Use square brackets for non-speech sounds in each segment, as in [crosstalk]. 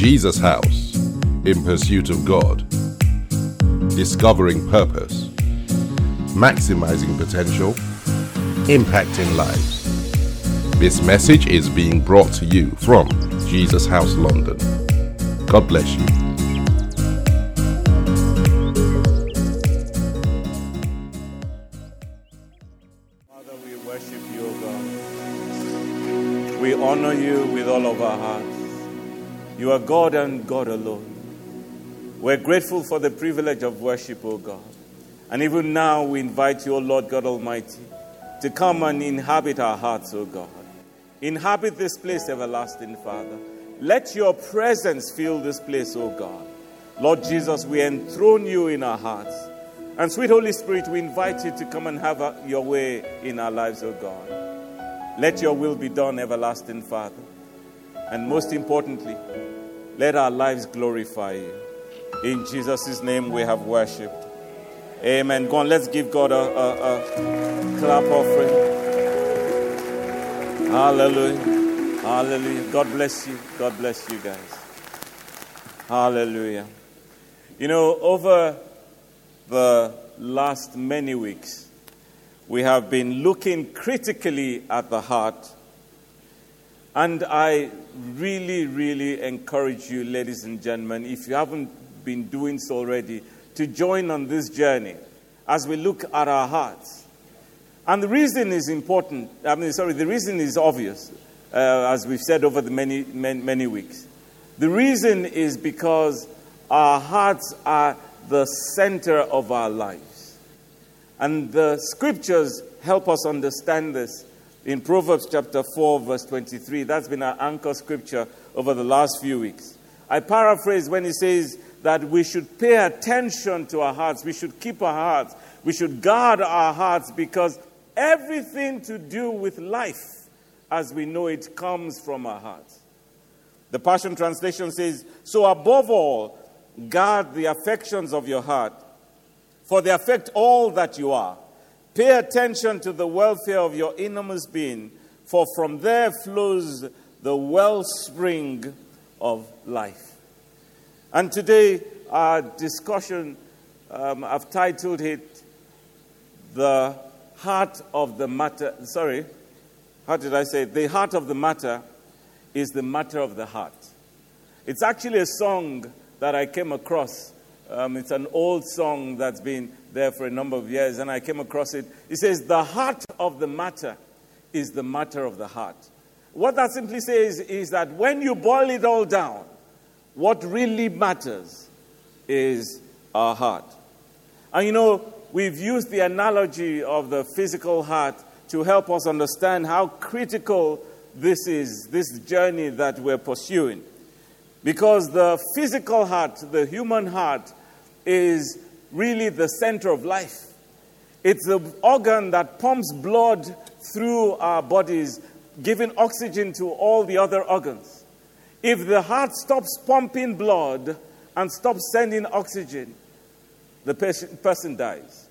Jesus House in pursuit of God, discovering purpose, maximizing potential, impacting lives. This message is being brought to you from Jesus House London. God bless you. Father, we worship you, O God. We honor you with all of our hearts. You are God and God alone. We're grateful for the privilege of worship, O God. And even now, we invite you, O Lord God Almighty, to come and inhabit our hearts, O God. Inhabit this place, everlasting Father. Let your presence fill this place, O God. Lord Jesus, we enthrone you in our hearts. And sweet Holy Spirit, we invite you to come and have uh, your way in our lives, O God. Let your will be done, everlasting Father. And most importantly, let our lives glorify you. In Jesus' name we have worshipped. Amen. Go on, let's give God a, a, a clap offering. Hallelujah. Hallelujah. God bless you. God bless you guys. Hallelujah. You know, over the last many weeks, we have been looking critically at the heart. And I really, really encourage you, ladies and gentlemen, if you haven't been doing so already, to join on this journey as we look at our hearts. And the reason is important. I mean, sorry, the reason is obvious, uh, as we've said over the many, many, many weeks. The reason is because our hearts are the center of our lives. And the scriptures help us understand this in Proverbs chapter 4, verse 23. That's been our anchor scripture over the last few weeks. I paraphrase when he says that we should pay attention to our hearts, we should keep our hearts, we should guard our hearts because everything to do with life as we know it comes from our hearts. The Passion Translation says, So above all, guard the affections of your heart, for they affect all that you are. Pay attention to the welfare of your innermost being, for from there flows the wellspring of life. And today, our discussion, um, I've titled it The Heart of the Matter. Sorry, how did I say? The Heart of the Matter is the matter of the heart. It's actually a song that I came across. Um, it's an old song that's been there for a number of years, and I came across it. It says, The heart of the matter is the matter of the heart. What that simply says is that when you boil it all down, what really matters is our heart. And you know, we've used the analogy of the physical heart to help us understand how critical this is, this journey that we're pursuing. Because the physical heart, the human heart, is really the center of life. It's the organ that pumps blood through our bodies, giving oxygen to all the other organs. If the heart stops pumping blood and stops sending oxygen, the person dies.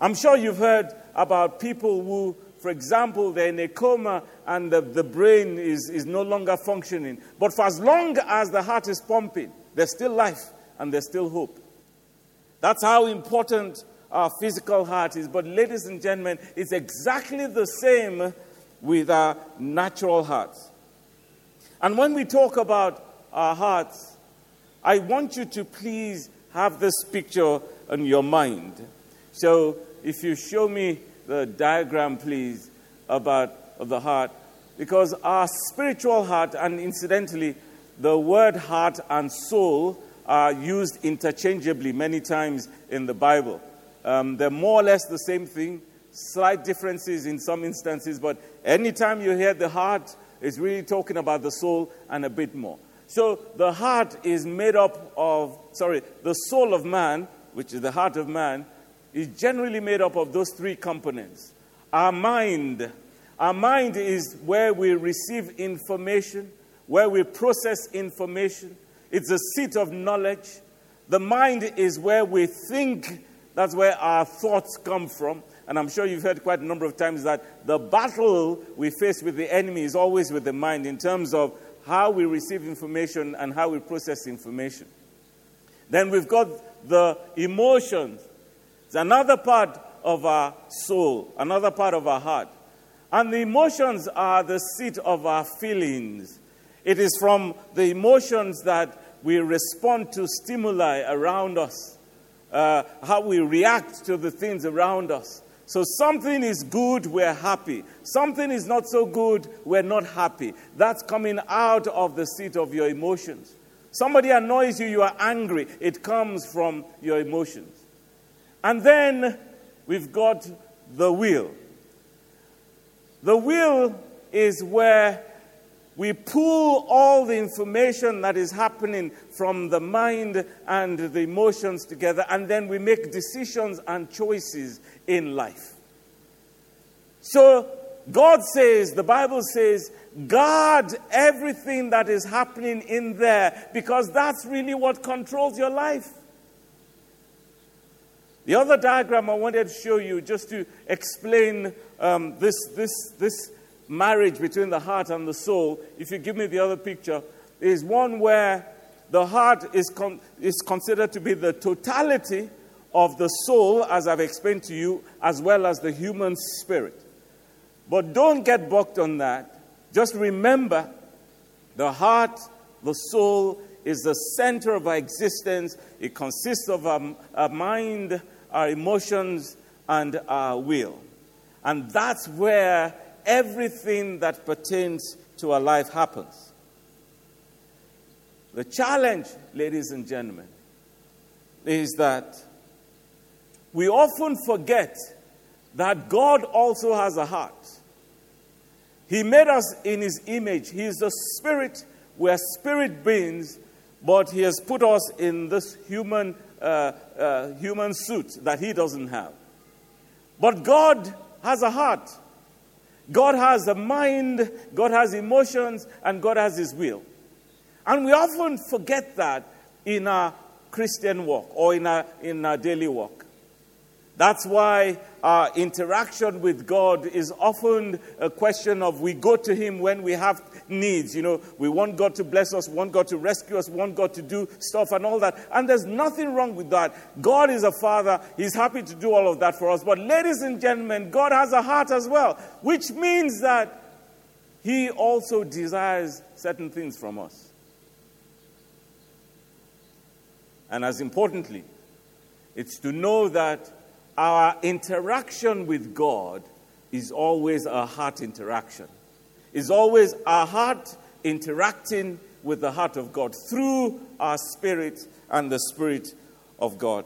I'm sure you've heard about people who, for example, they're in a coma and the, the brain is, is no longer functioning. But for as long as the heart is pumping, there's still life and there's still hope. That's how important our physical heart is. But, ladies and gentlemen, it's exactly the same with our natural hearts. And when we talk about our hearts, I want you to please have this picture in your mind. So, if you show me the diagram, please, about of the heart, because our spiritual heart, and incidentally, the word heart and soul are used interchangeably many times in the Bible. Um, they're more or less the same thing, slight differences in some instances, but anytime you hear the heart, it's really talking about the soul and a bit more. So the heart is made up of, sorry, the soul of man, which is the heart of man, is generally made up of those three components. Our mind, our mind is where we receive information, where we process information. It's a seat of knowledge. The mind is where we think, that's where our thoughts come from. And I'm sure you've heard quite a number of times that the battle we face with the enemy is always with the mind in terms of how we receive information and how we process information. Then we've got the emotions. It's another part of our soul, another part of our heart. And the emotions are the seat of our feelings. It is from the emotions that we respond to stimuli around us, uh, how we react to the things around us. So something is good, we're happy. Something is not so good, we're not happy. That's coming out of the seat of your emotions. Somebody annoys you, you are angry. It comes from your emotions. And then we've got the will. The will is where we pull all the information that is happening from the mind and the emotions together, and then we make decisions and choices in life. So, God says, the Bible says, guard everything that is happening in there because that's really what controls your life. The other diagram I wanted to show you, just to explain um, this, this, this marriage between the heart and the soul, if you give me the other picture, is one where the heart is, con- is considered to be the totality of the soul, as I've explained to you, as well as the human spirit. But don't get bogged on that. Just remember the heart, the soul, is the center of our existence. It consists of our, our mind, our emotions, and our will. And that's where everything that pertains to our life happens. The challenge, ladies and gentlemen, is that we often forget that God also has a heart. He made us in His image. He is the spirit. We're spirit beings, but He has put us in this human, uh, uh, human suit that He doesn't have. But God has a heart. God has a mind, God has emotions, and God has His will. And we often forget that in our Christian walk or in our, in our daily walk. That's why our interaction with God is often a question of we go to Him when we have needs. You know, we want God to bless us, want God to rescue us, want God to do stuff and all that. And there's nothing wrong with that. God is a Father, He's happy to do all of that for us. But, ladies and gentlemen, God has a heart as well, which means that He also desires certain things from us. And as importantly, it's to know that our interaction with God is always a heart interaction. Is always our heart interacting with the heart of God through our spirit and the spirit of God.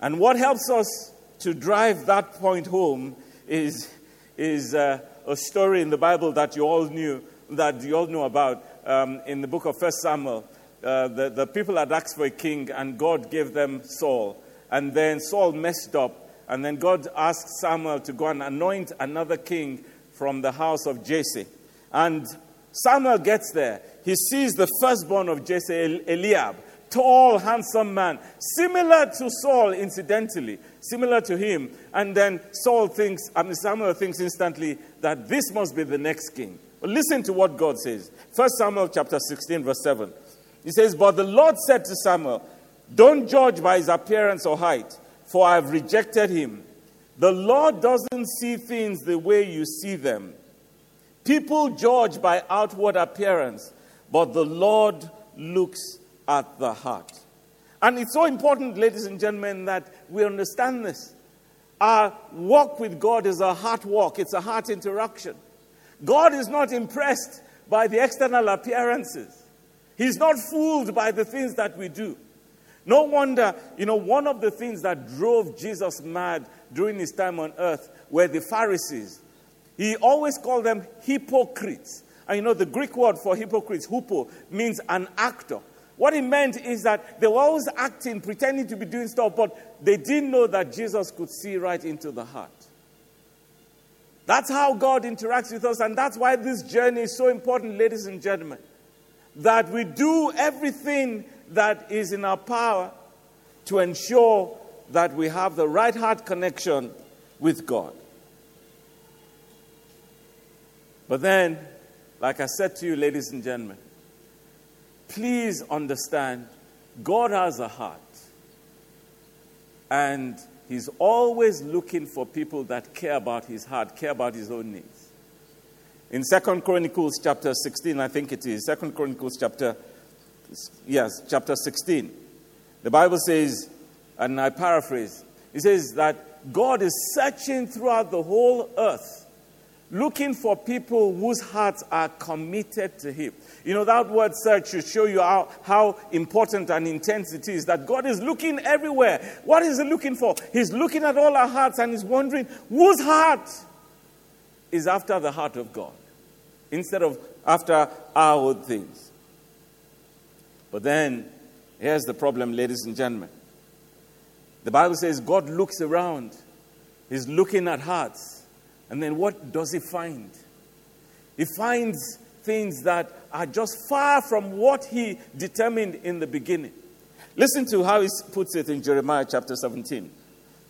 And what helps us to drive that point home is, is uh, a story in the Bible that you all knew, that you all know about um, in the book of First Samuel. Uh, the, the people had asked for a king, and God gave them Saul. And then Saul messed up. And then God asked Samuel to go and anoint another king from the house of Jesse. And Samuel gets there. He sees the firstborn of Jesse, Eliab, tall, handsome man, similar to Saul, incidentally, similar to him. And then Saul thinks, I mean, Samuel thinks instantly that this must be the next king. But listen to what God says. 1 Samuel chapter 16, verse 7. He says, But the Lord said to Samuel, don't judge by his appearance or height, for I have rejected him. The Lord doesn't see things the way you see them. People judge by outward appearance, but the Lord looks at the heart. And it's so important, ladies and gentlemen, that we understand this. Our walk with God is a heart walk, it's a heart interaction. God is not impressed by the external appearances, He's not fooled by the things that we do. No wonder, you know, one of the things that drove Jesus mad during his time on earth were the Pharisees. He always called them hypocrites. And you know, the Greek word for hypocrites, hupo, means an actor. What he meant is that they were always acting, pretending to be doing stuff, but they didn't know that Jesus could see right into the heart. That's how God interacts with us, and that's why this journey is so important, ladies and gentlemen. That we do everything that is in our power to ensure that we have the right heart connection with God. But then like I said to you, ladies and gentlemen, please understand God has a heart. And He's always looking for people that care about His heart, care about His own needs. In Second Chronicles chapter 16, I think it is, Second Chronicles chapter, yes, chapter 16, the Bible says, and I paraphrase, it says that God is searching throughout the whole earth looking for people whose hearts are committed to Him. You know, that word search should show you how, how important and intense it is that God is looking everywhere. What is He looking for? He's looking at all our hearts and He's wondering whose heart is after the heart of God instead of after our own things. But then, here's the problem, ladies and gentlemen. The Bible says God looks around, He's looking at hearts. And then what does he find? He finds things that are just far from what he determined in the beginning. Listen to how he puts it in Jeremiah chapter 17.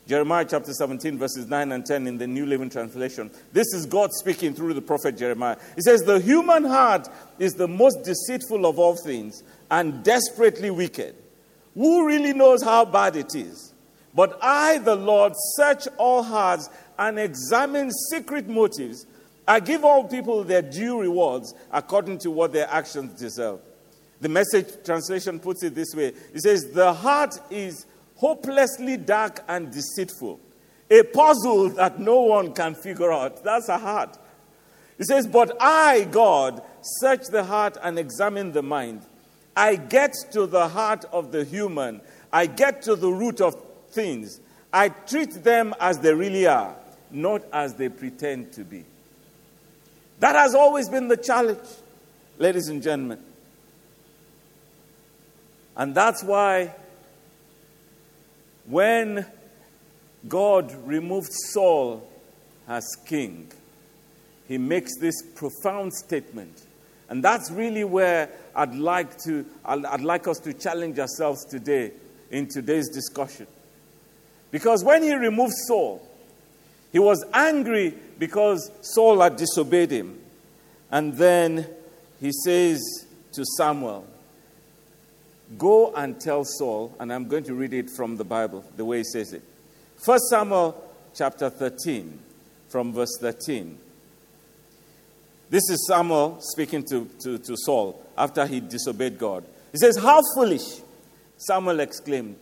Jeremiah chapter 17, verses 9 and 10 in the New Living Translation. This is God speaking through the prophet Jeremiah. He says, The human heart is the most deceitful of all things and desperately wicked. Who really knows how bad it is? But I, the Lord, search all hearts and examine secret motives. I give all people their due rewards according to what their actions deserve. The message translation puts it this way it says, The heart is hopelessly dark and deceitful, a puzzle that no one can figure out. That's a heart. It says, But I, God, search the heart and examine the mind. I get to the heart of the human, I get to the root of things. I treat them as they really are not as they pretend to be. That has always been the challenge, ladies and gentlemen. And that's why when God removed Saul as king, he makes this profound statement. And that's really where I'd like, to, I'd, I'd like us to challenge ourselves today in today's discussion. Because when he removed Saul, he was angry because Saul had disobeyed him. And then he says to Samuel, Go and tell Saul, and I'm going to read it from the Bible, the way he says it. 1 Samuel chapter 13, from verse 13. This is Samuel speaking to, to, to Saul after he disobeyed God. He says, How foolish! Samuel exclaimed.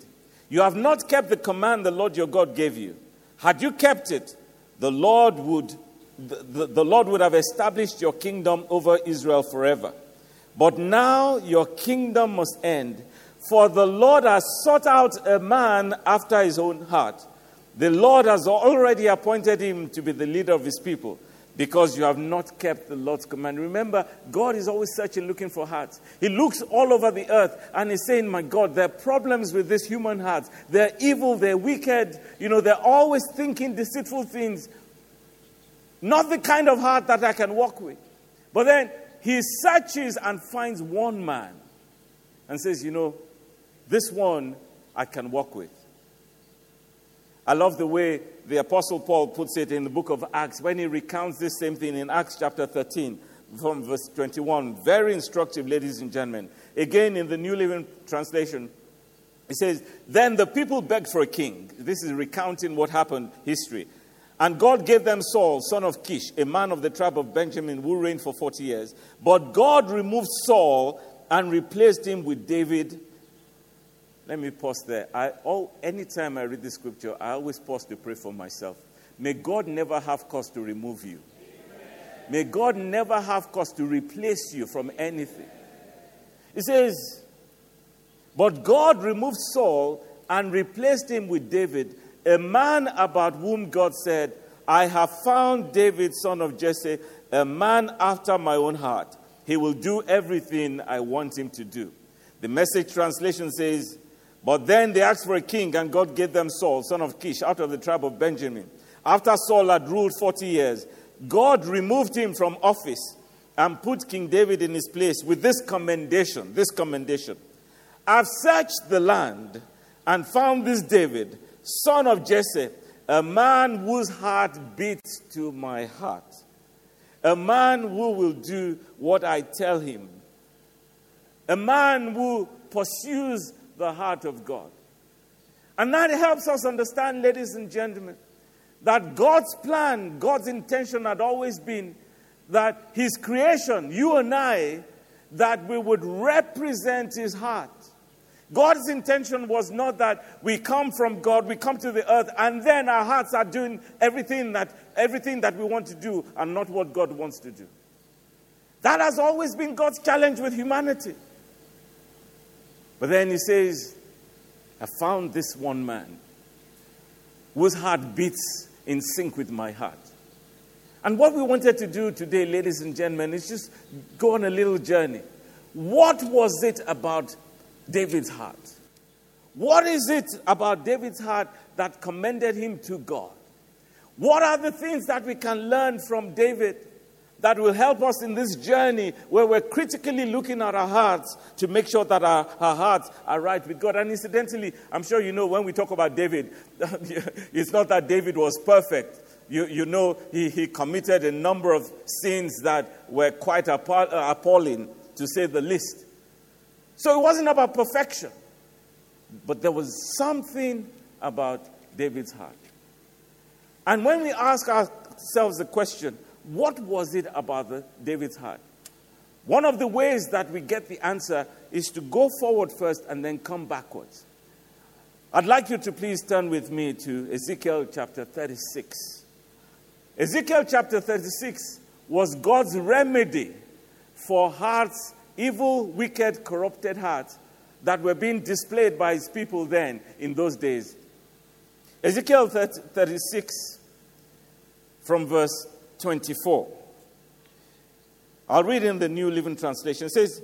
You have not kept the command the Lord your God gave you. Had you kept it, the Lord would, the, the, the Lord would have established your kingdom over Israel forever. But now your kingdom must end, for the Lord has sought out a man after his own heart. The Lord has already appointed him to be the leader of his people because you have not kept the Lord's command. Remember, God is always searching, looking for hearts. He looks all over the earth and he's saying, My God, there are problems with this human hearts. They're evil, they're wicked, you know, they're always thinking deceitful things. Not the kind of heart that I can walk with. But then he searches and finds one man and says, You know, this one I can walk with. I love the way the Apostle Paul puts it in the book of Acts when he recounts this same thing in Acts chapter 13 from verse 21. Very instructive, ladies and gentlemen. Again, in the New Living Translation, he says, Then the people begged for a king. This is recounting what happened, history. And God gave them Saul, son of Kish, a man of the tribe of Benjamin, who reigned for 40 years. But God removed Saul and replaced him with David, let me pause there. I, all, anytime I read the scripture, I always pause to pray for myself. May God never have cause to remove you. May God never have cause to replace you from anything. It says, But God removed Saul and replaced him with David, a man about whom God said, I have found David, son of Jesse, a man after my own heart. He will do everything I want him to do. The message translation says, but then they asked for a king, and God gave them Saul, son of Kish, out of the tribe of Benjamin. After Saul had ruled 40 years, God removed him from office and put King David in his place with this commendation. This commendation. I've searched the land and found this David, son of Jesse, a man whose heart beats to my heart, a man who will do what I tell him, a man who pursues the heart of God. And that helps us understand, ladies and gentlemen, that God's plan, God's intention had always been that His creation, you and I, that we would represent His heart. God's intention was not that we come from God, we come to the earth, and then our hearts are doing everything that, everything that we want to do and not what God wants to do. That has always been God's challenge with humanity. But then He says, I found this one man whose heart beats in sync with my heart. And what we wanted to do today, ladies and gentlemen, is just go on a little journey. What was it about David's heart? What is it about David's heart that commended him to God? What are the things that we can learn from David that will help us in this journey where we're critically looking at our hearts to make sure that our, our hearts are right with God? And incidentally, I'm sure you know when we talk about David, [laughs] it's not that David was perfect. You, you know, he, he committed a number of sins that were quite uh, appalling, to say the least. So it wasn't about perfection, but there was something about David's heart. And when we ask ourselves the question, what was it about the, David's heart? One of the ways that we get the answer is to go forward first and then come backwards. I'd like you to please turn with me to Ezekiel chapter 36. Ezekiel chapter 36 was God's remedy for hearts evil, wicked, corrupted hearts that were being displayed by his people then in those days. Ezekiel 36, from verse 24. I'll read in the New Living Translation. It says,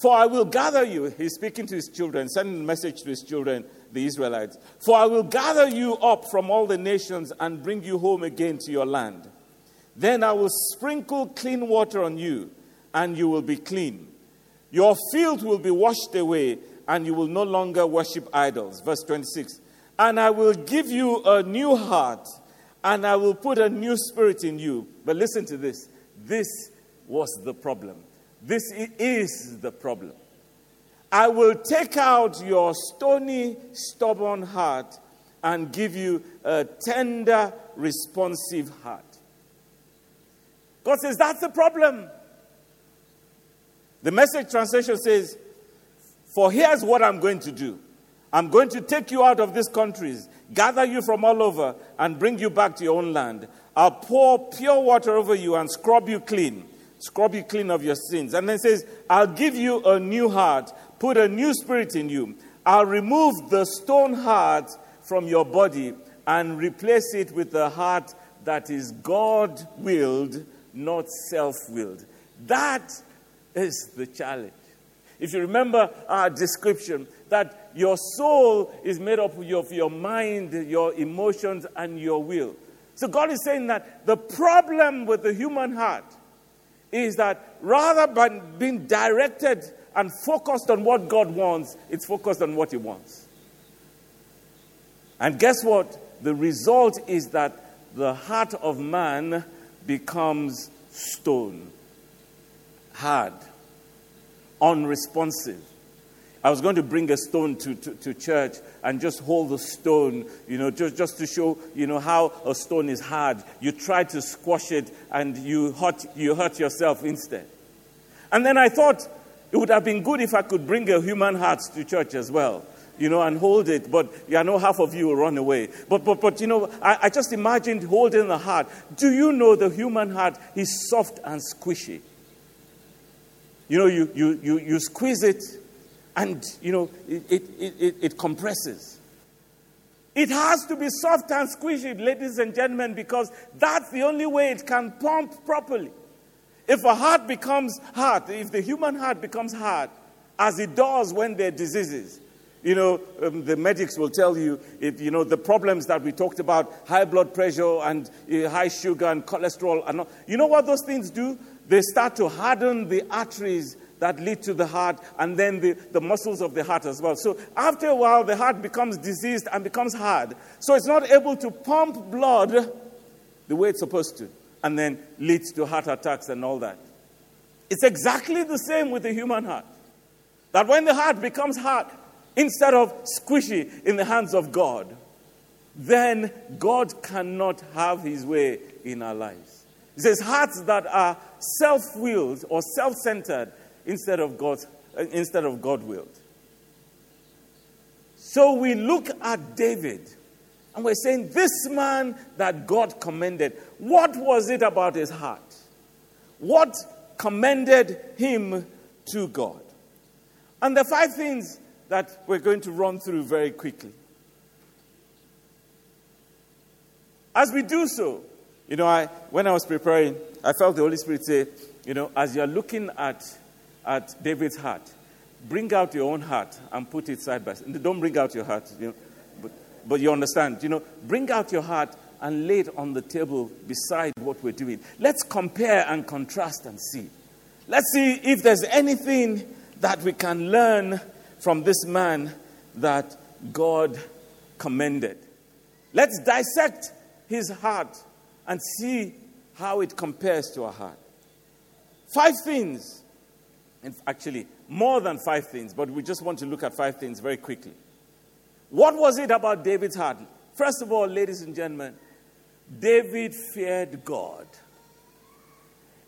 For I will gather you, he's speaking to his children, sending a message to his children, the Israelites. For I will gather you up from all the nations and bring you home again to your land. Then I will sprinkle clean water on you, and you will be clean. Your field will be washed away, and you will no longer worship idols. Verse 26. And I will give you a new heart, and I will put a new spirit in you. But listen to this. This was the problem. This is the problem. I will take out your stony, stubborn heart and give you a tender, responsive heart. God says, That's the problem. The message translation says, For here's what I'm going to do I'm going to take you out of these countries, gather you from all over, and bring you back to your own land. I'll pour pure water over you and scrub you clean, scrub you clean of your sins. And then says, I'll give you a new heart, put a new spirit in you. I'll remove the stone heart from your body and replace it with a heart that is God willed, not self willed. That is the challenge. If you remember our description, that your soul is made up of your mind, your emotions, and your will. So God is saying that the problem with the human heart is that rather than being directed and focused on what God wants, it's focused on what He wants. And guess what? The result is that the heart of man becomes stone hard, unresponsive. I was going to bring a stone to, to, to, church and just hold the stone, you know, just, just to show, you know, how a stone is hard. You try to squash it and you hurt, you hurt yourself instead. And then I thought it would have been good if I could bring a human heart to church as well, you know, and hold it. But I know half of you will run away. But, but, but you know, I, I just imagined holding the heart. Do you know the human heart is soft and squishy? You know, you, you, you, you squeeze it and, you know, it, it, it, it compresses. It has to be soft and squishy, ladies and gentlemen, because that's the only way it can pump properly. If a heart becomes hard, if the human heart becomes hard, as it does when there are diseases, you know, um, the medics will tell you, if, you know, the problems that we talked about, high blood pressure and uh, high sugar and cholesterol. And you know what those things do? they start to harden the arteries that lead to the heart and then the, the muscles of the heart as well. So after a while, the heart becomes diseased and becomes hard. So it's not able to pump blood the way it's supposed to. and then leads to heart attacks and all that. It's exactly the same with the human heart. That when the heart becomes hard, instead of squishy in the hands of God, then God cannot have his way in our lives. He says, hearts that are self willed or self centered instead of God uh, instead of God willed. So we look at David and we're saying, This man that God commended, what was it about his heart? What commended him to God? And the five things that we're going to run through very quickly. As we do so, you know, I, when I was preparing, I felt the Holy Spirit say, you know, as you're looking at, at David's heart, bring out your own heart and put it side by side. Don't bring out your heart, you know, but, but you understand, you know, bring out your heart and lay it on the table beside what we're doing. Let's compare and contrast and see. Let's see if there's anything that we can learn from this man that God commended. Let's dissect his heart and see how it compares to our heart. Five things, and actually more than five things, but we just want to look at five things very quickly. What was it about David's heart? First of all, ladies and gentlemen, David feared God.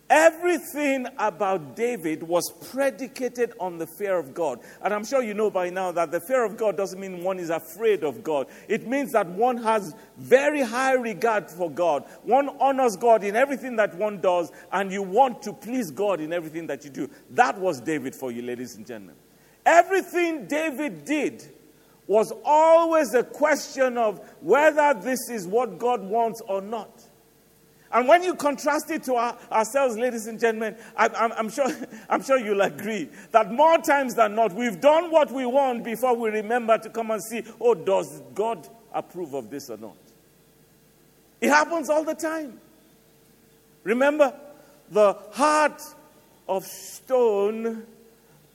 Everything about David was predicated on the fear of God. And I'm sure you know by now that the fear of God doesn't mean one is afraid of God. It means that one has very high regard for God. One honors God in everything that one does, and you want to please God in everything that you do. That was David for you, ladies and gentlemen. Everything David did was always a question of whether this is what God wants or not. And when you contrast it to our, ourselves, ladies and gentlemen, I, am sure, [laughs] I'm sure you'll agree that more times than not, we've done what we want before we remember to come and see, oh, does God approve of this or not? It happens all the time. Remember, the heart of stone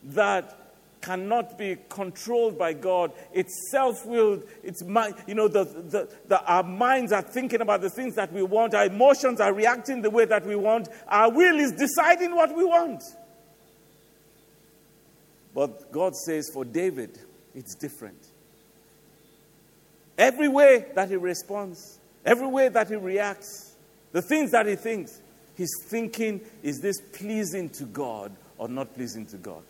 that cannot be controlled by God. It's self willed. It's you know, the, the, the, our minds are thinking about the things that we want. Our emotions are reacting the way that we want. Our will is deciding what we want. But God says for David, it's different. Every way that he responds, every way that he reacts, the things that he thinks, he's thinking, is this pleasing to God or not pleasing to God?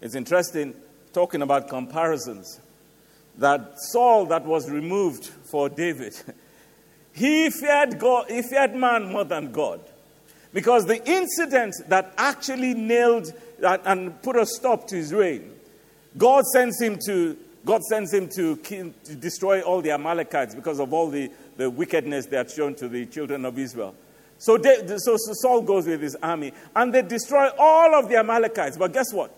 It's interesting talking about comparisons that Saul that was removed for David, [laughs] he feared God, he feared man more than God. Because the incident that actually nailed and put a stop to his reign, God sends him to God sends him to, kill, to destroy all the Amalekites because of all the, the wickedness they had shown to the children of Israel. So, they, so, so Saul goes with his army and they destroy all of the Amalekites. But guess what?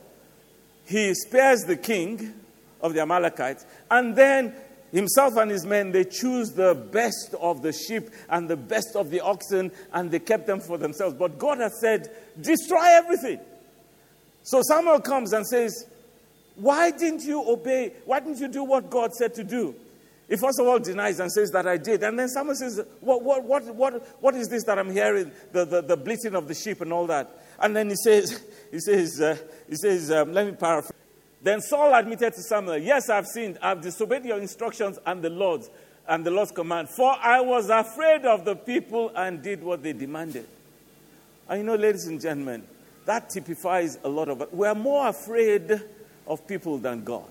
He spares the king of the Amalekites, and then himself and his men they choose the best of the sheep and the best of the oxen and they kept them for themselves. But god has said destroy everything. So samuel comes and says why didn't you obey? Why didn't you do what god said to do? He first of all denies and says that i did. And then samuel says what, what, what, what, what is this that i'm hearing? The, the, the bleating of the sheep and all that. And then he says [laughs] he says, uh, he says um, let me paraphrase. Then Saul admitted to Samuel, Yes, I've sinned. I've disobeyed your instructions and the Lord's and the Lord's command. For I was afraid of the people and did what they demanded. And you know, ladies and gentlemen, that typifies a lot of it. We're more afraid of people than God.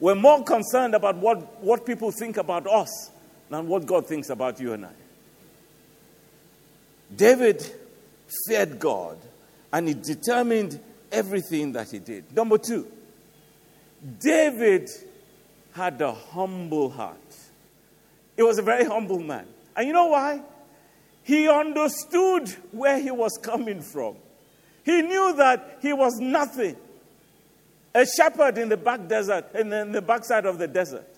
We're more concerned about what, what people think about us than what God thinks about you and I. David feared God and he determined everything that he did. Number two, David had a humble heart. He was a very humble man. And you know why? He understood where he was coming from. He knew that he was nothing. A shepherd in the back desert, in the backside of the desert.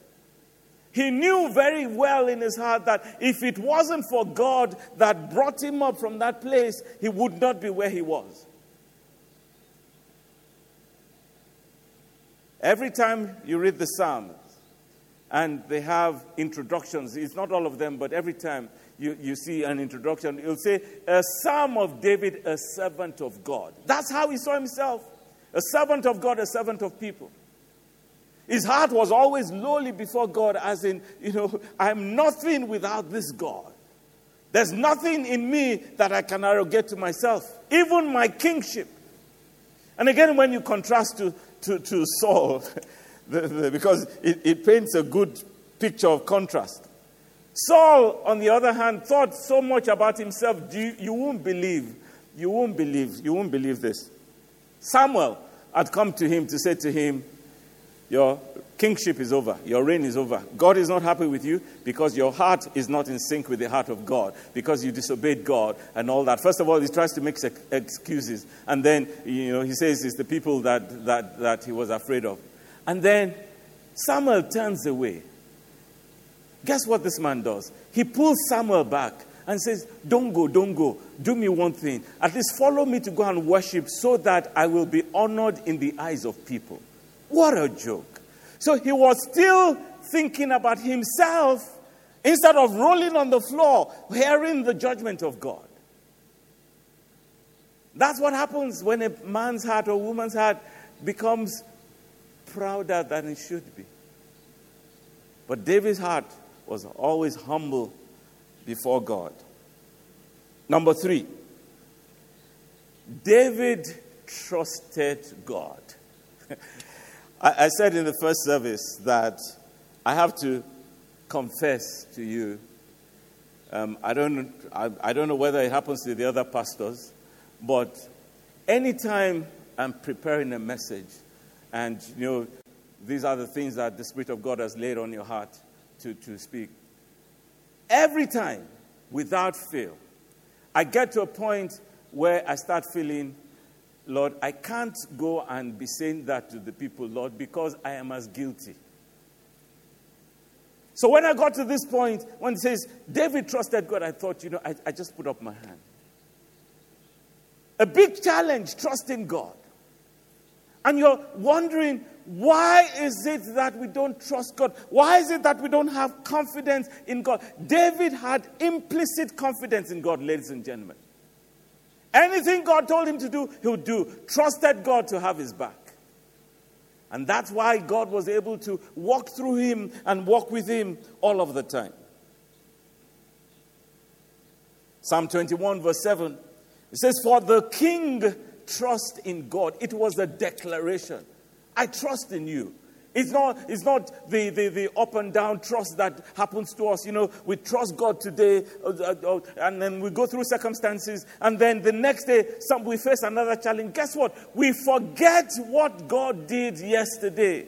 He knew very well in his heart that if it wasn't for God that brought him up from that place, he would not be where he was. Every time you read the Psalms, and they have introductions, it's not all of them, but every time you, you see an introduction, he'll say, A psalm of David, a servant of God. That's how he saw himself a servant of God, a servant of people. His heart was always lowly before God, as in, you know, [laughs] I'm nothing without this God. There's nothing in me that I can arrogate to myself, even my kingship. And again, when you contrast to, to, to Saul, [laughs] the, the, because it, it paints a good picture of contrast. Saul, on the other hand, thought so much about himself, you, you won't believe. You won't believe. You won't believe this. Samuel had come to him to say to him, Your kingship is over, your reign is over. God is not happy with you because your heart is not in sync with the heart of God, because you disobeyed God and all that. First of all, he tries to make excuses. And then, you know, he says it's the people that, that, that he was afraid of. And then Samuel turns away. Guess what this man does? He pulls Samuel back and says, Don't go, don't go. Do me one thing. At least follow me to go and worship so that I will be honored in the eyes of people. What a joke. So he was still thinking about himself instead of rolling on the floor, hearing the judgment of God. That's what happens when a man's heart or woman's heart becomes prouder than it should be. But David's heart was always humble before God. Number three, David trusted God. [laughs] I, I said in the first service that I have to confess to you. Um, I, don't, I, I don't know whether it happens to the other pastors, but anytime I'm preparing a message, and you know, these are the things that the Spirit of God has laid on your heart to, to speak. Every time, without fail, I get to a point where I start feeling, Lord, I can't go and be saying that to the people, Lord, because I am as guilty. So when I got to this point, when it says David trusted God, I thought, you know, I, I just put up my hand. A big challenge, trusting God. And you're wondering, why is it that we don't trust God? Why is it that we don't have confidence in God? David had implicit confidence in God, ladies and gentlemen. Anything God told him to do, he would do. Trusted God to have his back. And that's why God was able to walk through him and walk with him all of the time. Psalm 21, verse 7, it says, For the king trust in God. It was a declaration. I trust in you. It's not, it's not the, the, the up and down trust that happens to us. You know, we trust God today, uh, uh, uh, and then we go through circumstances, and then the next day some, we face another challenge. Guess what? We forget what God did yesterday.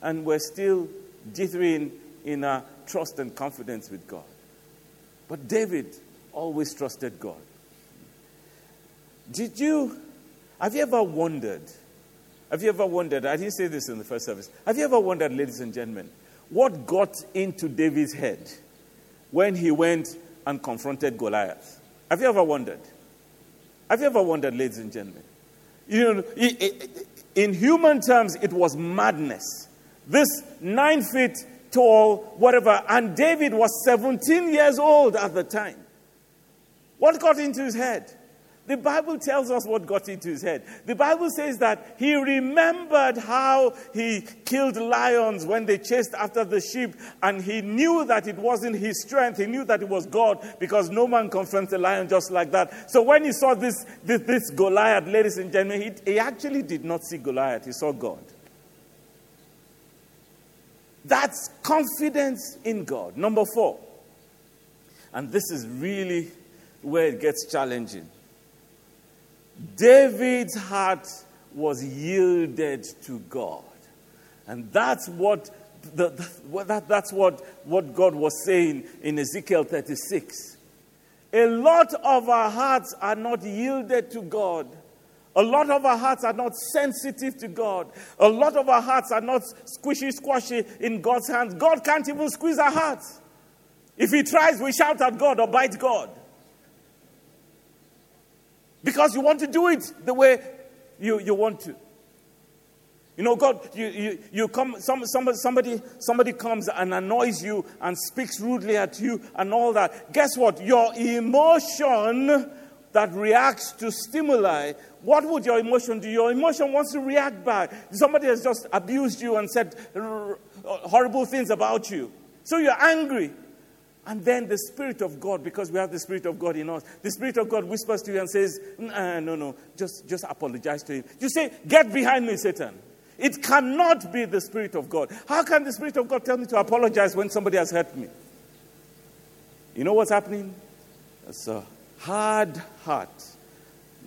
And we're still dithering in our trust and confidence with God. But David always trusted God. Did you, have you ever wondered? Have you ever wondered? I didn't say this in the first service. Have you ever wondered, ladies and gentlemen, what got into David's head when he went and confronted Goliath? Have you ever wondered? Have you ever wondered, ladies and gentlemen? You know, in human terms, it was madness. This nine feet tall, whatever, and David was 17 years old at the time. What got into his head? The Bible tells us what got into his head. The Bible says that he remembered how he killed lions when they chased after the sheep, and he knew that it wasn't his strength. He knew that it was God because no man confronts a lion just like that. So when he saw this, this, this Goliath, ladies and gentlemen, he, he actually did not see Goliath, he saw God. That's confidence in God. Number four, and this is really where it gets challenging. David's heart was yielded to God. And that's what, the, that, that's what, what God was saying in Ezekiel 36. A lot of our hearts are not yielded to God. A lot of our hearts are not sensitive to God. A lot of our hearts are not squishy, squashy in God's hands. God can't even squeeze our hearts. If He tries, we shout at God or bite God. Because you want to do it the way you, you want to. You know, God, you, you, you come, some, somebody, somebody, somebody comes and annoys you and speaks rudely at you and all that. Guess what? Your emotion that reacts to stimuli, what would your emotion do? Your emotion wants to react back. Somebody has just abused you and said horrible things about you. So you're angry. And then the Spirit of God, because we have the Spirit of God in us, the Spirit of God whispers to you and says, uh, No, no, just, just apologize to him. You say, Get behind me, Satan. It cannot be the Spirit of God. How can the Spirit of God tell me to apologize when somebody has hurt me? You know what's happening? It's a hard heart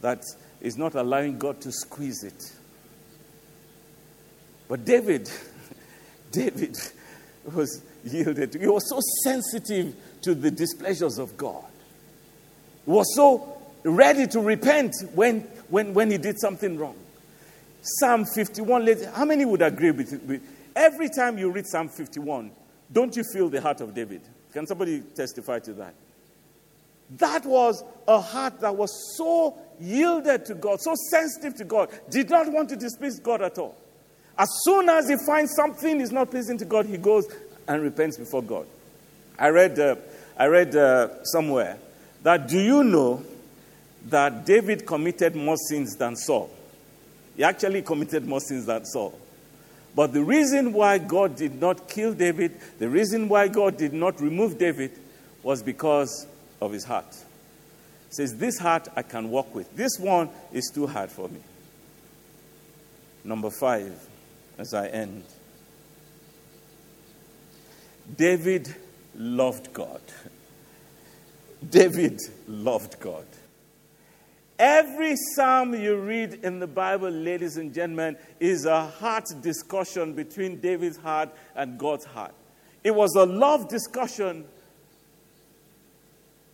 that is not allowing God to squeeze it. But David, [laughs] David was yielded. He was so sensitive to the displeasures of God. He was so ready to repent when, when, when he did something wrong. Psalm 51, how many would agree with it? Every time you read Psalm 51, don't you feel the heart of David? Can somebody testify to that? That was a heart that was so yielded to God, so sensitive to God, did not want to displease God at all. As soon as he finds something is not pleasing to God, he goes and repents before God. I read, uh, I read uh, somewhere that do you know that David committed more sins than Saul? He actually committed more sins than Saul. But the reason why God did not kill David, the reason why God did not remove David, was because of his heart. He says, This heart I can walk with. This one is too hard for me. Number five, as I end. David loved God. David loved God. Every psalm you read in the Bible, ladies and gentlemen, is a heart discussion between David's heart and God's heart. It was a love discussion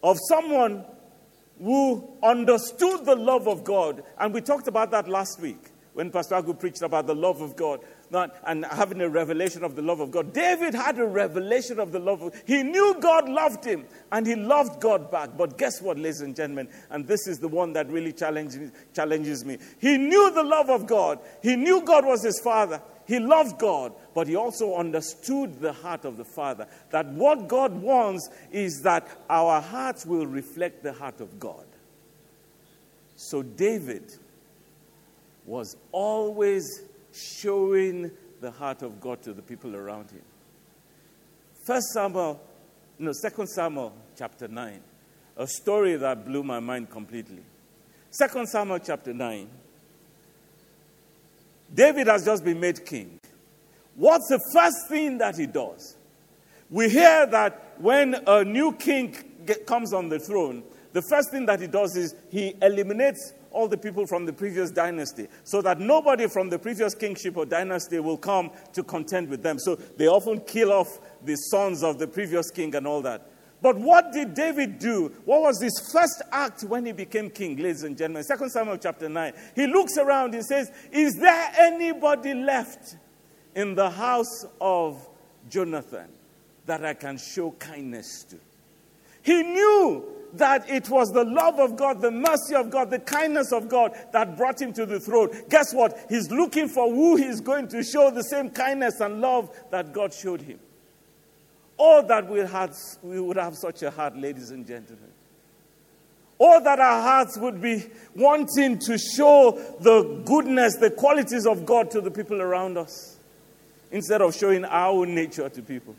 of someone who understood the love of God. And we talked about that last week when Pastor Agu preached about the love of God not, and having a revelation of the love of God. David had a revelation of the love of He knew God loved him and he loved God back. But guess what, ladies and gentlemen? And this is the one that really challenges, challenges me. He knew the love of God. He knew God was his father. He loved God, but he also understood the heart of the Father. That what God wants is that our hearts will reflect the heart of God. So David was always showing the heart of God to the people around him. First Samuel, no, Second Samuel chapter 9, a story that blew my mind completely. Second Samuel chapter 9. David has just been made king. What's the first thing that he does? We hear that when a new king get, comes on the throne, the first thing that he does is he eliminates all the people from the previous dynasty so that nobody from the previous kingship or dynasty will come to contend with them. So they often kill off the sons of the previous king and all that. But what did David do? What was his first act when he became king, ladies and gentlemen? 2 Samuel chapter 9. He looks around and says, Is there anybody left in the house of Jonathan that I can show kindness to? He knew that it was the love of God, the mercy of God, the kindness of God that brought him to the throne. Guess what? He's looking for who he's going to show the same kindness and love that God showed him. Oh, that we, had, we would have such a heart, ladies and gentlemen. Oh, that our hearts would be wanting to show the goodness, the qualities of God to the people around us instead of showing our own nature to people.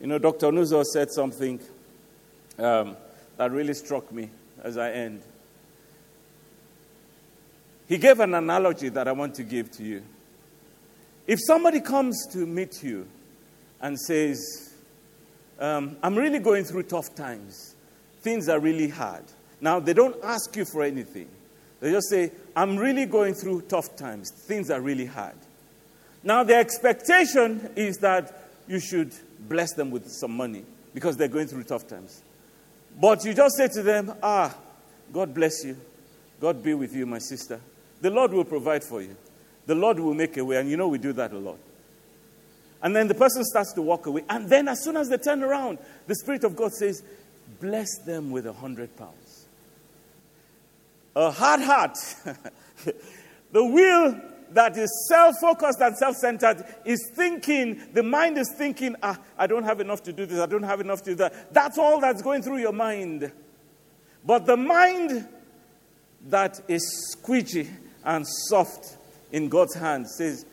You know, Dr. Onuzo said something um, that really struck me as I end. He gave an analogy that I want to give to you. If somebody comes to meet you and says, um, I'm really going through tough times, things are really hard. Now, they don't ask you for anything. They just say, I'm really going through tough times, things are really hard. Now, the expectation is that you should bless them with some money because they're going through tough times. But you just say to them, Ah, God bless you. God be with you, my sister. The Lord will provide for you. The Lord will make a way. And you know we do that a lot. And then the person starts to walk away. And then as soon as they turn around, the Spirit of God says, Bless them with a hundred pounds. A hard heart [laughs] The will that is self focused and self centered is thinking, the mind is thinking, ah, I don't have enough to do this, I don't have enough to do that. That's all that's going through your mind. But the mind that is squidgy and soft in God's hand says,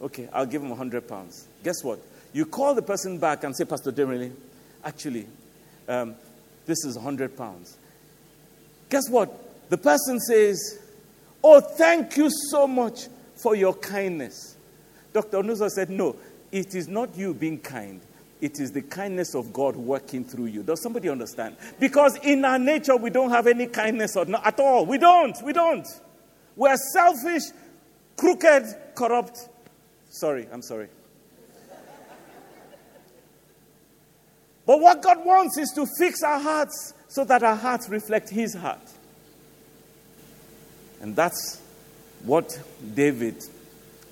okay, I'll give him 100 pounds. Guess what? You call the person back and say, Pastor Demerly, actually, um, this is 100 pounds. Guess what? The person says, Oh, thank you so much for your kindness. Dr. Onuzo said, No, it is not you being kind. It is the kindness of God working through you. Does somebody understand? Because in our nature, we don't have any kindness or not, at all. We don't. We don't. We're selfish, crooked, corrupt. Sorry, I'm sorry. But what God wants is to fix our hearts so that our hearts reflect His heart. And that's what David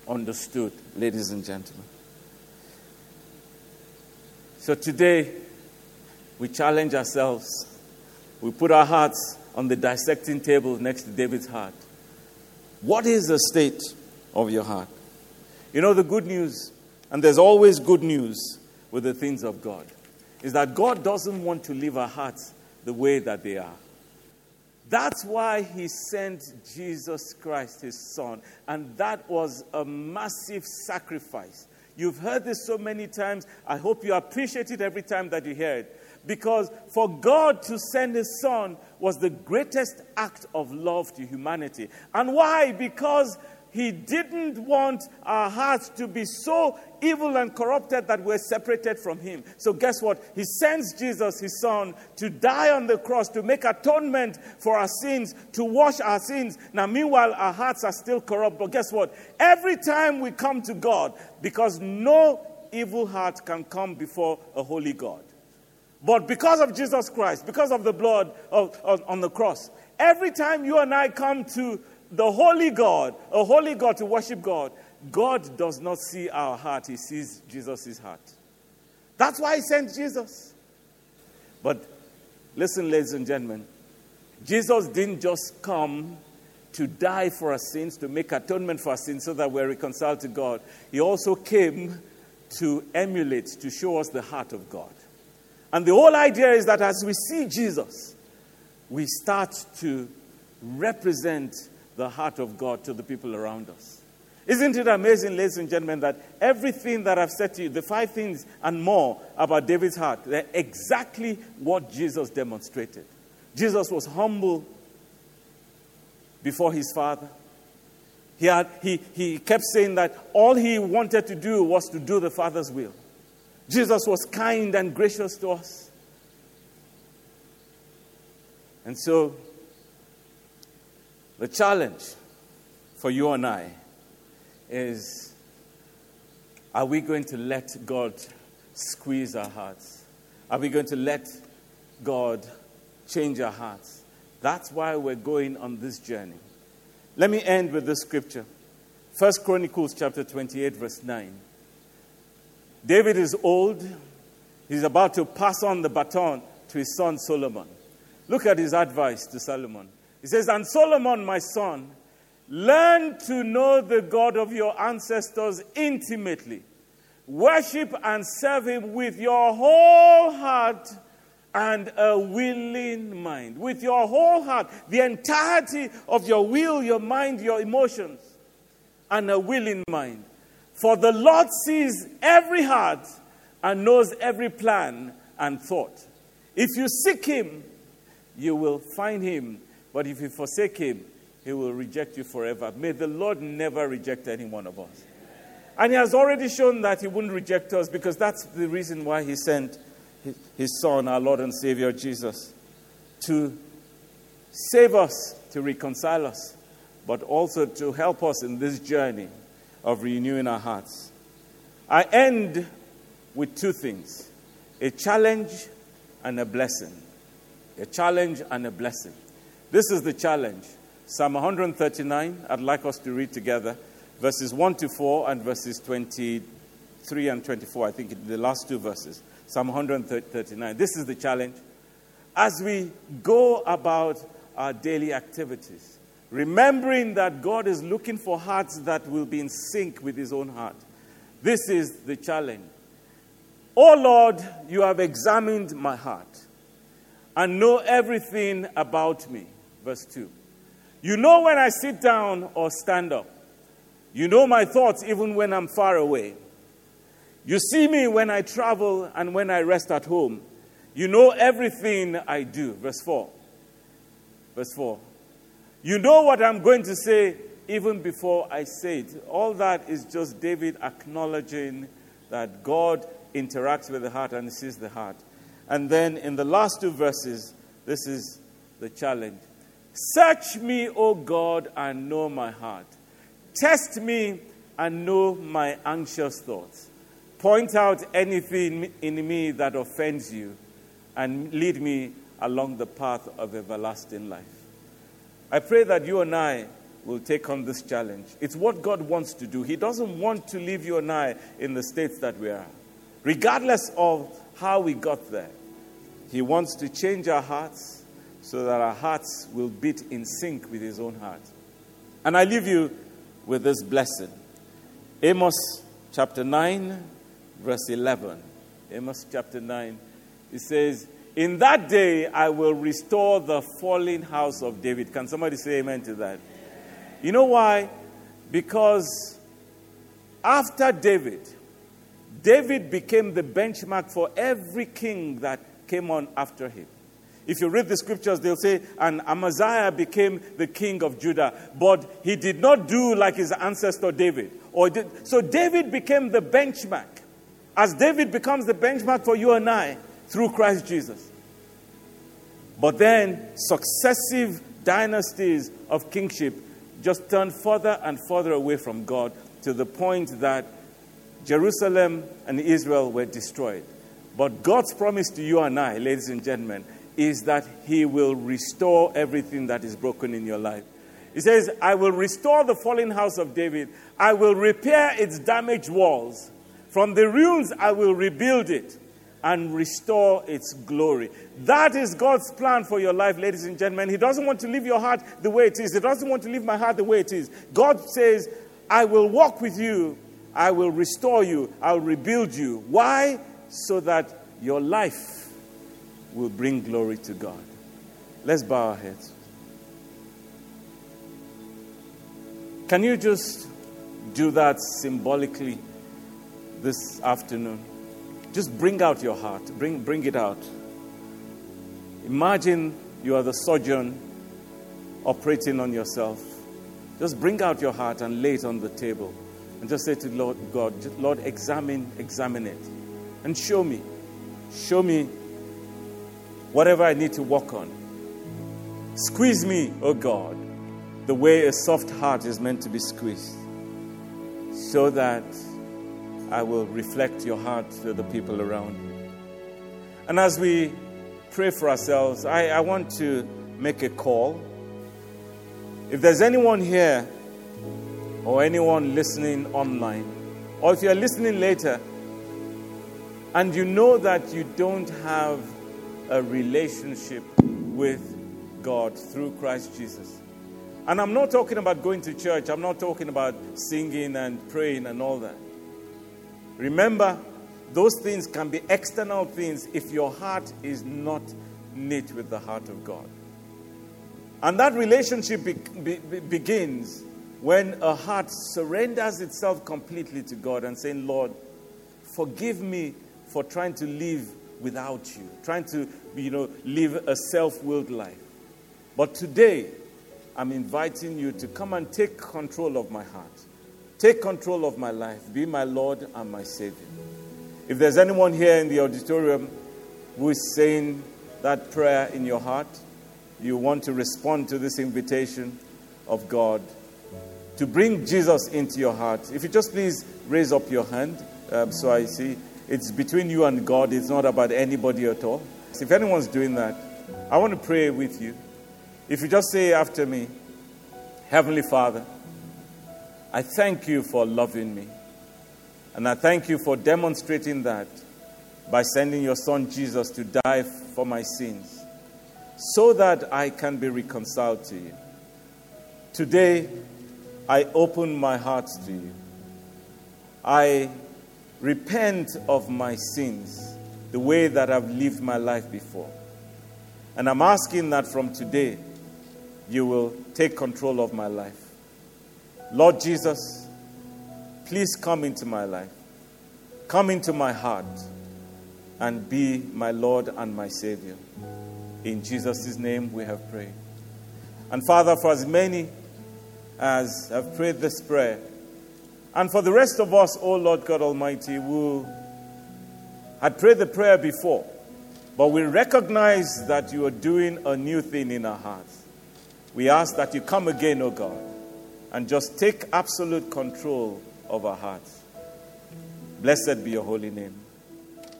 understood, ladies and gentlemen. So today, we challenge ourselves. We put our hearts on the dissecting table next to David's heart. What is the state of your heart? You know, the good news, and there's always good news with the things of God, is that God doesn't want to leave our hearts the way that they are. That's why he sent Jesus Christ, his son. And that was a massive sacrifice. You've heard this so many times. I hope you appreciate it every time that you hear it. Because for God to send his son was the greatest act of love to humanity. And why? Because he didn't want our hearts to be so evil and corrupted that we're separated from Him. So, guess what? He sends Jesus, His Son, to die on the cross, to make atonement for our sins, to wash our sins. Now, meanwhile, our hearts are still corrupt. But guess what? Every time we come to God, because no evil heart can come before a holy God. But because of Jesus Christ, because of the blood of, on the cross, every time you and I come to the holy God, a holy God to worship God, God does not see our heart, He sees Jesus' heart. That's why He sent Jesus. But listen, ladies and gentlemen, Jesus didn't just come to die for our sins, to make atonement for our sins so that we're reconciled to God. He also came to emulate, to show us the heart of God. And the whole idea is that as we see Jesus, we start to represent the heart of God to the people around us. Isn't it amazing, ladies and gentlemen, that everything that I've said to you, the five things and more about David's heart, they're exactly what Jesus demonstrated. Jesus was humble before his father. He, had, he, he kept saying that all he wanted to do was to do the Father's will. Jesus was kind and gracious to us. And so the challenge for you and I is are we going to let God squeeze our hearts? Are we going to let God change our hearts? That's why we're going on this journey. Let me end with this scripture. First Chronicles chapter 28 verse 9. David is old. He's about to pass on the baton to his son Solomon. Look at his advice to Solomon. He says, And Solomon, my son, learn to know the God of your ancestors intimately. Worship and serve him with your whole heart and a willing mind. With your whole heart, the entirety of your will, your mind, your emotions, and a willing mind. For the Lord sees every heart and knows every plan and thought. If you seek him, you will find him but if you forsake him, he will reject you forever. May the Lord never reject any one of us. And he has already shown that he wouldn't reject us because that's the reason why he sent his son, our Lord and Savior Jesus, to save us, to reconcile us, but also to help us in this journey of renewing our hearts. I end with two things a challenge and a blessing. A challenge and a blessing. This is the challenge. Psalm 139, I'd like us to read together verses 1 to 4 and verses 23 and 24. I think the last two verses. Psalm 139. This is the challenge. As we go about our daily activities, remembering that God is looking for hearts that will be in sync with His own heart. This is the challenge. Oh Lord, you have examined my heart and know everything about me. Verse 2. You know when I sit down or stand up. You know my thoughts even when I'm far away. You see me when I travel and when I rest at home. You know everything I do. Verse 4. Verse 4. You know what I'm going to say even before I say it. All that is just David acknowledging that God interacts with the heart and sees the heart. And then in the last two verses, this is the challenge Search me, O God, and know my heart. Test me and know my anxious thoughts. Point out anything in me that offends you and lead me along the path of everlasting life. I pray that you and I will take on this challenge. It's what God wants to do. He doesn't want to leave you and I in the states that we are, regardless of how we got there. He wants to change our hearts so that our hearts will beat in sync with His own heart. And I leave you with this blessing Amos chapter 9, verse 11. Amos chapter 9. It says, In that day I will restore the fallen house of David. Can somebody say amen to that? You know why? Because after David, David became the benchmark for every king that came on after him. If you read the scriptures, they'll say, and Amaziah became the king of Judah, but he did not do like his ancestor David. Or did, so David became the benchmark. As David becomes the benchmark for you and I through Christ Jesus. But then successive dynasties of kingship just turned further and further away from God to the point that Jerusalem and Israel were destroyed. But God's promise to you and I, ladies and gentlemen, is that He will restore everything that is broken in your life. He says, I will restore the fallen house of David. I will repair its damaged walls. From the ruins, I will rebuild it and restore its glory. That is God's plan for your life, ladies and gentlemen. He doesn't want to leave your heart the way it is, He doesn't want to leave my heart the way it is. God says, I will walk with you, I will restore you, I'll rebuild you. Why? So that your life will bring glory to God. Let's bow our heads. Can you just do that symbolically this afternoon? Just bring out your heart. Bring, bring it out. Imagine you are the surgeon operating on yourself. Just bring out your heart and lay it on the table. And just say to Lord God, Lord, examine, examine it. And show me. Show me whatever I need to work on. Squeeze me, oh God, the way a soft heart is meant to be squeezed, so that I will reflect your heart to the people around me. And as we pray for ourselves, I, I want to make a call. If there's anyone here or anyone listening online, or if you're listening later and you know that you don't have a relationship with God through Christ Jesus. And I'm not talking about going to church, I'm not talking about singing and praying and all that. Remember, those things can be external things if your heart is not knit with the heart of God. And that relationship be, be, begins when a heart surrenders itself completely to God and saying, Lord, forgive me for trying to live without you, trying to, you know, live a self willed life. But today, I'm inviting you to come and take control of my heart. Take control of my life. Be my Lord and my Savior. If there's anyone here in the auditorium who is saying that prayer in your heart, you want to respond to this invitation of God to bring Jesus into your heart. If you just please raise up your hand um, so I see. It's between you and God, it's not about anybody at all. So if anyone's doing that, I want to pray with you. If you just say after me, Heavenly Father, I thank you for loving me. And I thank you for demonstrating that by sending your son Jesus to die for my sins so that I can be reconciled to you. Today, I open my heart to you. I repent of my sins, the way that I've lived my life before. And I'm asking that from today, you will take control of my life. Lord Jesus, please come into my life, come into my heart, and be my Lord and my Savior. In Jesus' name we have prayed. And Father, for as many as have prayed this prayer, and for the rest of us, O Lord God Almighty, who had prayed the prayer before, but we recognize that you are doing a new thing in our hearts. We ask that you come again, O God, and just take absolute control of our hearts. Blessed be your holy name.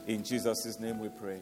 In Jesus' name we pray.